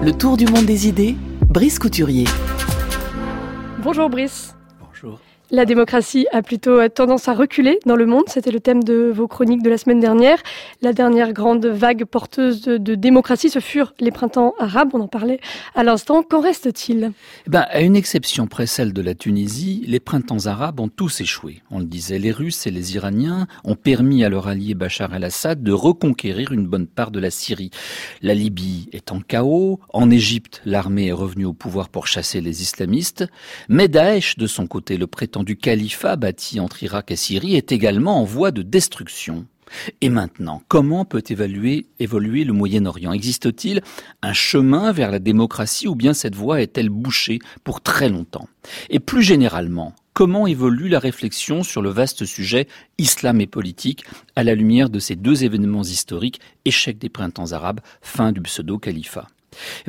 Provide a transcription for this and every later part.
Le tour du monde des idées, Brice Couturier. Bonjour Brice. Bonjour. La démocratie a plutôt tendance à reculer dans le monde. C'était le thème de vos chroniques de la semaine dernière. La dernière grande vague porteuse de, démocratie, ce furent les printemps arabes. On en parlait à l'instant. Qu'en reste-t-il? Eh ben, À une exception près celle de la Tunisie, les printemps arabes ont tous échoué. On le disait, les Russes et les Iraniens ont permis à leur allié Bachar el-Assad de reconquérir une bonne part de la Syrie. La Libye est en chaos. En Égypte, l'armée est revenue au pouvoir pour chasser les islamistes. Mais Daesh, de son côté, le prétend du califat bâti entre Irak et Syrie est également en voie de destruction. Et maintenant, comment peut évoluer le Moyen-Orient? Existe-t-il un chemin vers la démocratie ou bien cette voie est-elle bouchée pour très longtemps? Et plus généralement, comment évolue la réflexion sur le vaste sujet islam et politique à la lumière de ces deux événements historiques, échec des printemps arabes, fin du pseudo-califat?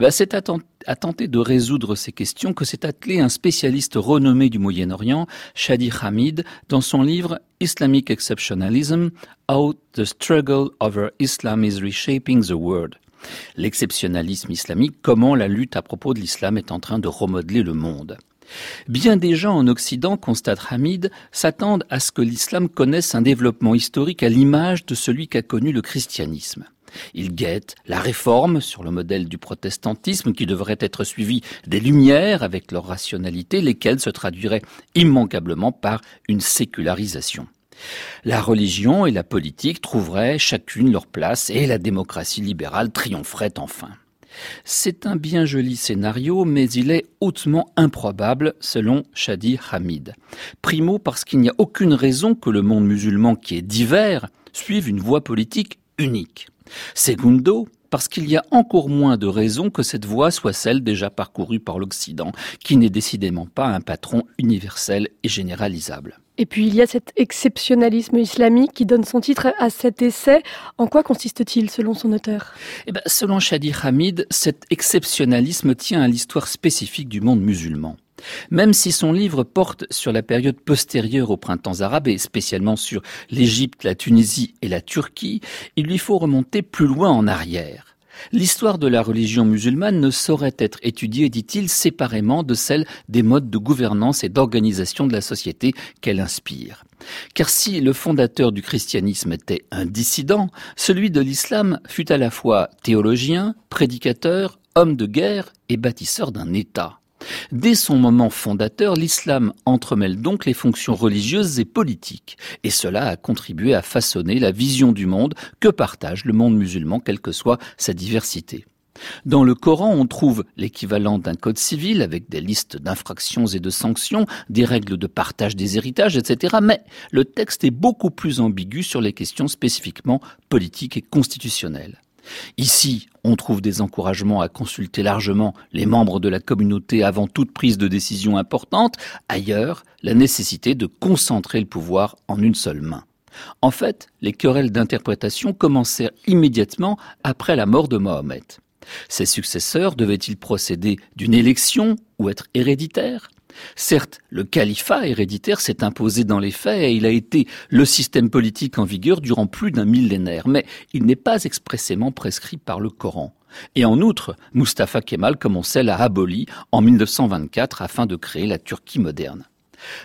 C'est à, tenter de résoudre ces questions que s'est attelé un spécialiste renommé du Moyen-Orient, Shadi Hamid, dans son livre Islamic Exceptionalism, How the Struggle over Islam is Reshaping the World. L'exceptionnalisme islamique, comment la lutte à propos de l'islam est en train de remodeler le monde. Bien des gens en Occident, constate Hamid, s'attendent à ce que l'islam connaisse un développement historique à l'image de celui qu'a connu le christianisme. Ils guettent la réforme sur le modèle du protestantisme qui devrait être suivi des lumières avec leur rationalité, lesquelles se traduiraient immanquablement par une sécularisation. La religion et la politique trouveraient chacune leur place et la démocratie libérale triompherait enfin. C'est un bien joli scénario, mais il est hautement improbable, selon Shadi Hamid. Primo parce qu'il n'y a aucune raison que le monde musulman, qui est divers, suive une voie politique unique. Segundo, parce qu'il y a encore moins de raisons que cette voie soit celle déjà parcourue par l'Occident, qui n'est décidément pas un patron universel et généralisable. Et puis il y a cet exceptionnalisme islamique qui donne son titre à cet essai. En quoi consiste-t-il selon son auteur? Eh ben, Selon Shadi Hamid, cet exceptionnalisme tient à l'histoire spécifique du monde musulman. Même si son livre porte sur la période postérieure aux printemps arabes et spécialement sur l'Égypte, la Tunisie et la Turquie, il lui faut remonter plus loin en arrière. L'histoire de la religion musulmane ne saurait être étudiée, dit-il, séparément de celle des modes de gouvernance et d'organisation de la société qu'elle inspire. Car si le fondateur du christianisme était un dissident, celui de l'islam fut à la fois théologien, prédicateur, homme de guerre et bâtisseur d'un État. Dès son moment fondateur, l'islam entremêle donc les fonctions religieuses et politiques, et cela a contribué à façonner la vision du monde que partage le monde musulman, quelle que soit sa diversité. Dans le Coran, on trouve l'équivalent d'un code civil avec des listes d'infractions et de sanctions, des règles de partage des héritages, etc. Mais le texte est beaucoup plus ambigu sur les questions spécifiquement politiques et constitutionnelles. Ici, on trouve des encouragements à consulter largement les membres de la communauté avant toute prise de décision importante. Ailleurs, la nécessité de concentrer le pouvoir en une seule main. En fait, les querelles d'interprétation commencèrent immédiatement après la mort de Mohammed. Ses successeurs devaient-ils procéder d'une élection ou être héréditaires? Certes, le califat héréditaire s'est imposé dans les faits et il a été le système politique en vigueur durant plus d'un millénaire, mais il n'est pas expressément prescrit par le Coran. Et en outre, Mustafa Kemal, comme on sait, l'a aboli en 1924 afin de créer la Turquie moderne.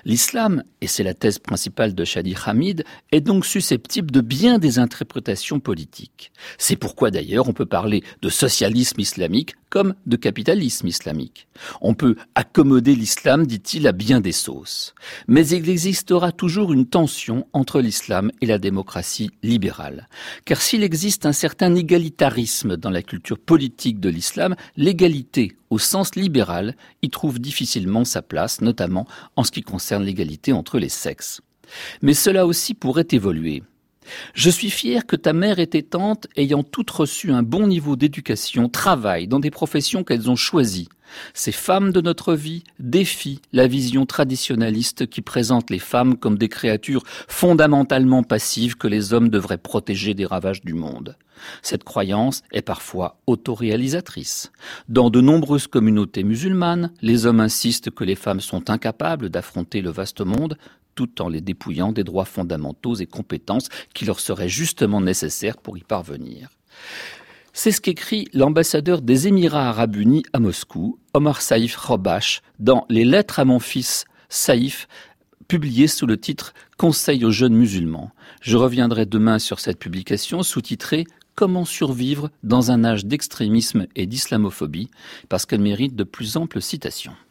L'islam, et c'est la thèse principale de Shadi Hamid, est donc susceptible de bien des interprétations politiques. C'est pourquoi d'ailleurs on peut parler de socialisme islamique comme de capitalisme islamique. On peut accommoder l'islam, dit-il, à bien des sauces. Mais il existera toujours une tension entre l'islam et la démocratie libérale. Car s'il existe un certain égalitarisme dans la culture politique de l'islam, l'égalité au sens libéral y trouve difficilement sa place, notamment en ce qui concerne l'égalité entre les sexes. Mais cela aussi pourrait évoluer. Je suis fier que ta mère et tes tantes, ayant toutes reçu un bon niveau d'éducation, travaillent dans des professions qu'elles ont choisies. Ces femmes de notre vie défient la vision traditionnaliste qui présente les femmes comme des créatures fondamentalement passives que les hommes devraient protéger des ravages du monde. Cette croyance est parfois autoréalisatrice. Dans de nombreuses communautés musulmanes, les hommes insistent que les femmes sont incapables d'affronter le vaste monde tout en les dépouillant des droits fondamentaux et compétences qui leur seraient justement nécessaires pour y parvenir. C'est ce qu'écrit l'ambassadeur des Émirats arabes unis à Moscou, Omar Saïf Robash, dans Les lettres à mon fils Saïf, publié sous le titre Conseil aux jeunes musulmans. Je reviendrai demain sur cette publication sous-titrée Comment survivre dans un âge d'extrémisme et d'islamophobie, parce qu'elle mérite de plus amples citations.